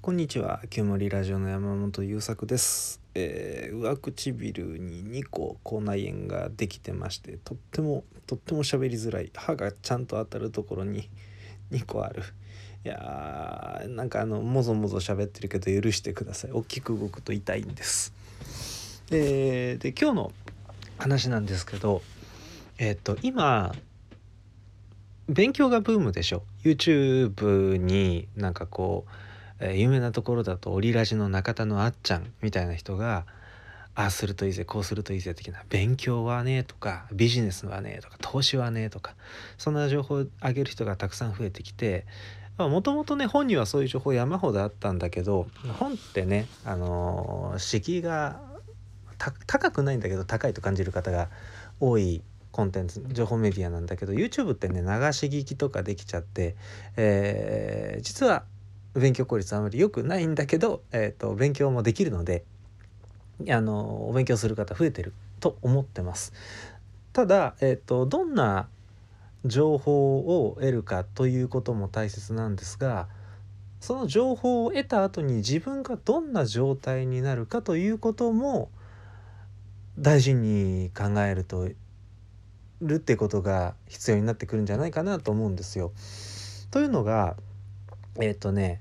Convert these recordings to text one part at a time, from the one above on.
こんにちは。旧森ラジオの山本優作です、えー上唇に2個口内炎ができてましてとってもとっても喋りづらい。歯がちゃんと当たるところに 2個ある。いやーなんかあのもぞもぞ喋ってるけど許してください。大きく動くと痛いんです。でで今日の話なんですけどえっ、と今勉強がブームでしょ。YouTube になんかこうえー有名なところだとオリラジの中田のあっちゃんみたいな人がああするといいぜこうするといいぜ的な勉強はねとかビジネスはねとか投資はねとかそんな情報をあげる人がたくさん増えてきてもともとね本にはそういう情報山ほどあったんだけど本ってねあのー敷居が高くないんだけど高いと感じる方が多いコンテンツ情報メディアなんだけど YouTube ってね流し聞きとかできちゃって、えー実は勉強効率あまり良くないんだけど、えー、と勉強もできるのであのお勉強する方増えてると思ってます。ただ、えー、とどんな情報を得るかということも大切なんですがその情報を得た後に自分がどんな状態になるかということも大事に考えるとるってことが必要になってくるんじゃないかなと思うんですよ。というのがえっ、とね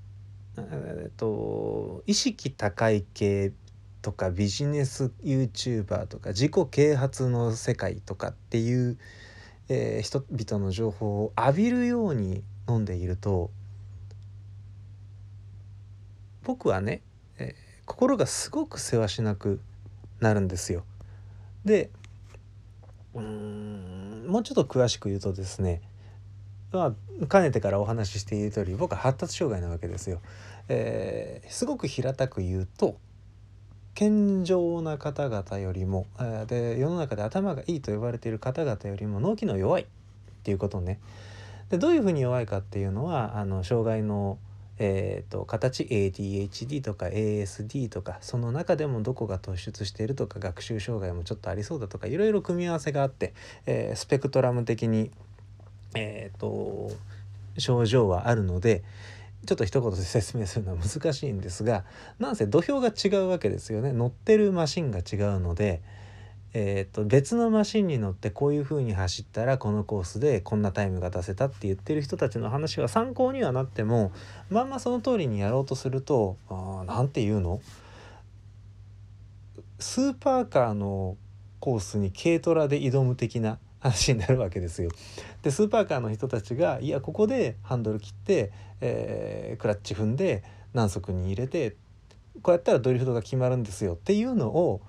えっ、と意識高い系とかビジネス YouTuber とか自己啓発の世界とかっていう、えー人々の情報を浴びるように飲んでいると僕はね、えー心がすごくせわしなくなるんですよ。でうんもうちょっと詳しく言うとですねまあかねてからお話ししている通り僕は発達障害なわけですよ。えーすごく平たく言うと健常な方々よりもで世の中で頭がいいと呼ばれている方々よりも脳機能弱いっていうことね。でどういうふうに弱いかっていうのはあの障害の、えー、と形 ADHD とか ASD とかその中でもどこが突出しているとか学習障害もちょっとありそうだとかいろいろ組み合わせがあって、えースペクトラム的に、えー、と症状はあるのでちょっと一言で説明するのは難しいんですがなんせ土俵が違うわけですよね。乗ってるマシンが違うので、えー、と別のマシンに乗ってこういう風に走ったらこのコースでこんなタイムが出せたって言ってる人たちの話は参考にはなってもまんまその通りにやろうとするとあなんて言うの？スーパーカーのコースに軽トラで挑む的な話になるわけですよ。でスーパーカーの人たちがいやここでハンドル切って、えークラッチ踏んで何速に入れてこうやったらドリフトが決まるんですよっていうのを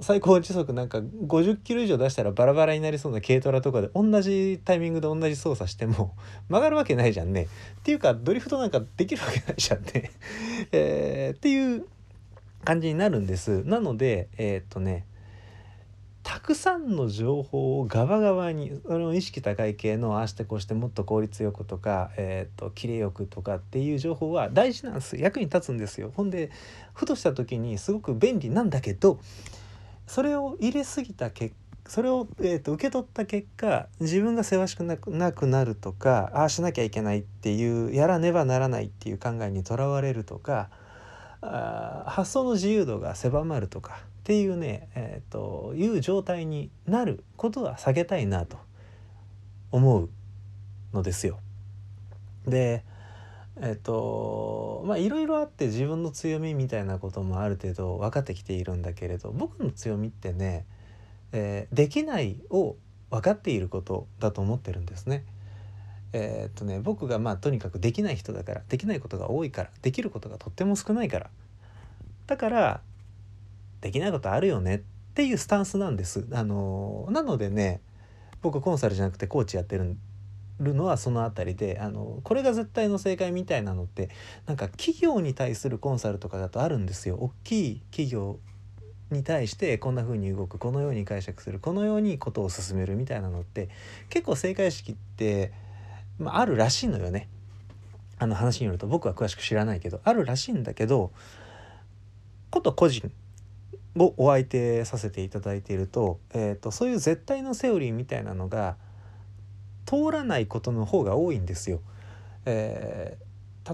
最高時速なんか50キロ以上出したらバラバラになりそうな軽トラとかで同じタイミングで同じ操作しても曲がるわけないじゃんね。っていうかドリフトなんかできるわけないじゃんね。えーっていう感じになるんです。なのでえーっとねたくさんの情報をガバガバにその意識高い系のああしてこうしてもっと効率よくとか、えー、と綺麗よくとかっていう情報は大事なんです役に立つんですよ。ほんでふとした時にすごく便利なんだけどそれを入れすぎた結それを、えー、と受け取った結果自分がせわしくなくなくなるとかああしなきゃいけないっていうやらねばならないっていう考えにとらわれるとかあ発想の自由度が狭まるとかっていうね、えー、という状態になることは避けたいなと思うのですよ。でえっ、とまあいろいろあって自分の強みみたいなこともある程度分かってきているんだけれど僕の強みってね、えーできないを分かっていることだと思ってるんですね。えーっとね僕がまあとにかくできない人だからできないことが多いからできることがとっても少ないからだからできないことあるよねっていうスタンスなんです。あのなのでね僕コンサルじゃなくてコーチやってるのはそのあたりであのこれが絶対の正解みたいなのってなんか企業に対するコンサルとかだとあるんですよ。大きい企業に対してこんな風に動くこのように解釈するこのようにことを進めるみたいなのって結構正解意識って、まあ、あるらしいのよね。あの話によると僕は詳しく知らないけどあるらしいんだけどこと個人をお相手させていただいていると,、えー、とそういう絶対のセオリーみたいなのが通らないことの方が多いんですよ。えー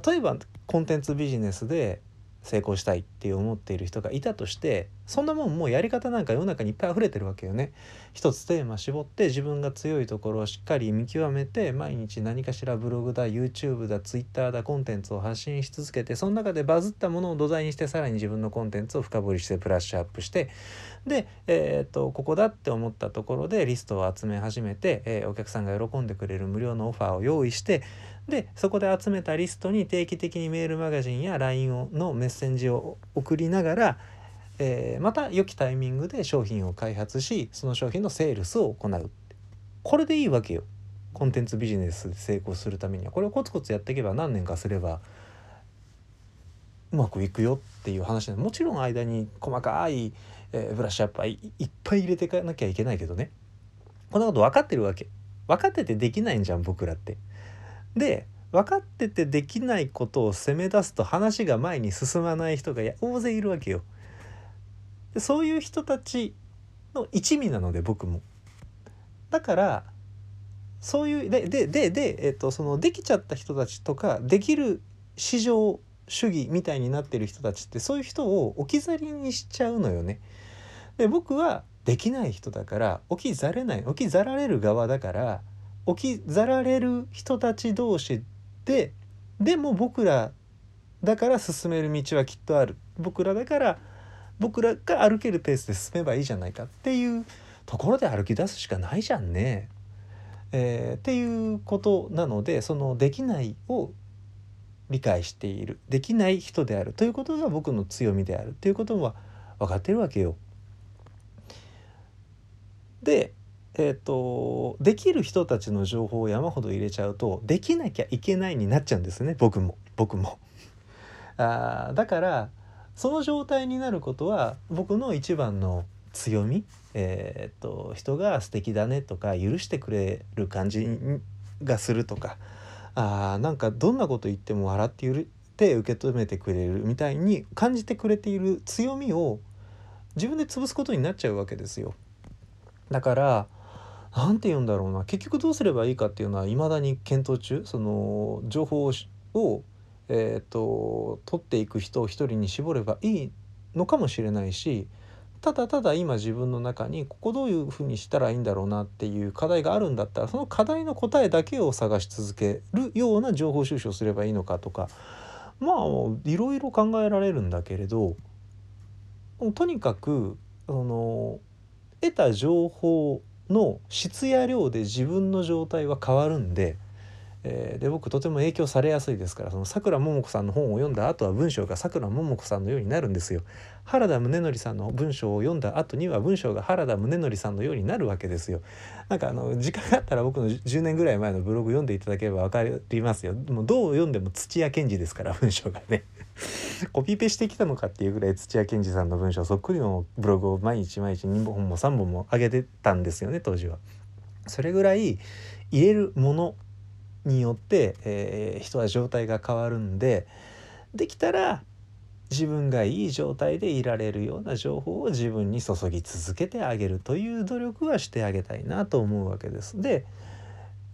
例えばコンテンツビジネスで成功したいって思っている人がいたとしてそんなもんもうやり方なんか世の中にいっぱい溢れてるわけよね。一つテーマ絞って自分が強いところをしっかり見極めて毎日何かしらブログだ YouTube だ Twitter だコンテンツを発信し続けてその中でバズったものを土台にしてさらに自分のコンテンツを深掘りしてブラッシュアップしてで、えー、っとここだって思ったところでリストを集め始めて、えー、お客さんが喜んでくれる無料のオファーを用意してでそこで集めたリストに定期的にメールマガジンや LINE をのメッセンジを送りながら、えー、また良きタイミングで商品を開発しその商品のセールスを行う。これでいいわけよ。コンテンツビジネスで成功するためには。これをコツコツやっていけば何年かすればうまくいくよっていう話でもちろん間に細かい、えー、ブラッシュアップはいっぱい入れていかなきゃいけないけどね。こんなこと分かってるわけ。分かっててできないんじゃん僕らって。で分かっててできないことを責め出すと話が前に進まない人が大勢いるわけよ。でそういう人たちの一味なので僕も。だからそういうでででで、えっと、そのできちゃった人たちとかできる市場主義みたいになってる人たちってそういう人を置き去りにしちゃうのよね。で僕はできない人だから置き去れない置き去られる側だから置き去られる人たち同士ででも僕らだから進める道はきっとある僕らだから僕らが歩けるペースで進めばいいじゃないかっていうところで歩き出すしかないじゃんね。えー、っていうことなのでそのできないを理解しているできない人であるということが僕の強みであるということは分かってるわけよ。でえーと、できる人たちの情報を山ほど入れちゃうとできなきゃいけないになっちゃうんですね僕も僕も。あだからその状態になることは僕の一番の強み、えーと、人が素敵だねとか許してくれる感じがするとかあなんかどんなこと言っても笑ってるって受け止めてくれるみたいに感じてくれている強みを自分で潰すことになっちゃうわけですよ。だから何て言うんだろうな。結局どうすればいいかっていうのはいまだに検討中。その情報を、えーと、取っていく人を一人に絞ればいいのかもしれないしただただ今自分の中にここどういうふうにしたらいいんだろうなっていう課題があるんだったらその課題の答えだけを探し続けるような情報収集をすればいいのかとか。まあいろいろ考えられるんだけれどとにかくその得た情報の質や量で自分の状態は変わるんで,、えー、で僕とても影響されやすいですからそのさくらももこさんの本を読んだ後は文章がさくらももこさんのようになるんですよ。原田宗則さんの文章を読んだ後には文章が原田宗則さんのようになるわけですよ。なんかあの時間があったら僕の10年ぐらい前のブログ読んでいただければ分かりますよ。もうどう読んでも土屋賢治ですから文章がね。コピペしてきたのかっていうぐらい土屋健二さんの文章そっくりのブログを毎日毎日2本も3本も上げてたんですよね当時は。それぐらい入れるものによって、えー、人は状態が変わるんでできたら自分がいい状態でいられるような情報を自分に注ぎ続けてあげるという努力はしてあげたいなと思うわけです。で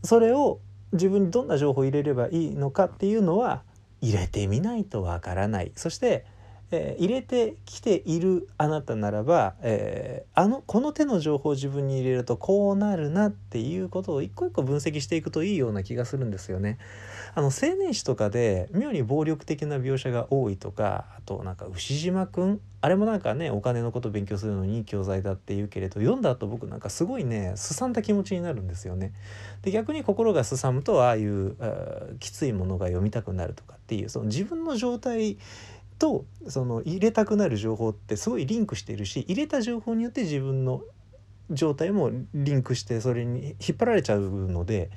それを自分にどんな情報を入れればいいのかっていうのは入れてみないとわからない。そして、えー、入れてきているあなたならば、えー、あのこの手の情報を自分に入れるとこうなるなっていうことを一個一個分析していくといいような気がするんですよね。あの青年誌とかで妙に暴力的な描写が多いとかあとなんか牛島くんあれもなんかねお金のこと勉強するのにいい教材だって言うけれど読んだ後僕なんかすごいねすさんだ気持ちになるんですよね。で逆に心がすさむとああいうきついものが読みたくなるとかっていうその自分の状態とその入れたくなる情報ってすごいリンクしているし入れた情報によって自分の状態もリンクしてそれに引っ張られちゃうので、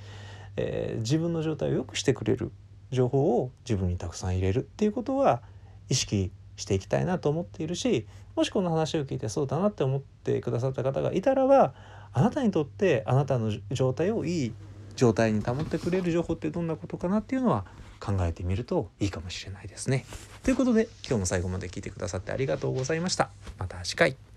えー、自分の状態を良くしてくれる情報を自分にたくさん入れるっていうことは意識していきたいなと思っているしもしこの話を聞いてそうだなって思ってくださった方がいたらばあなたにとってあなたの状態をいい状態に保ってくれる情報ってどんなことかなっていうのは考えてみるといいかもしれないですね。ということで今日も最後まで聞いてくださってありがとうございました。また次回。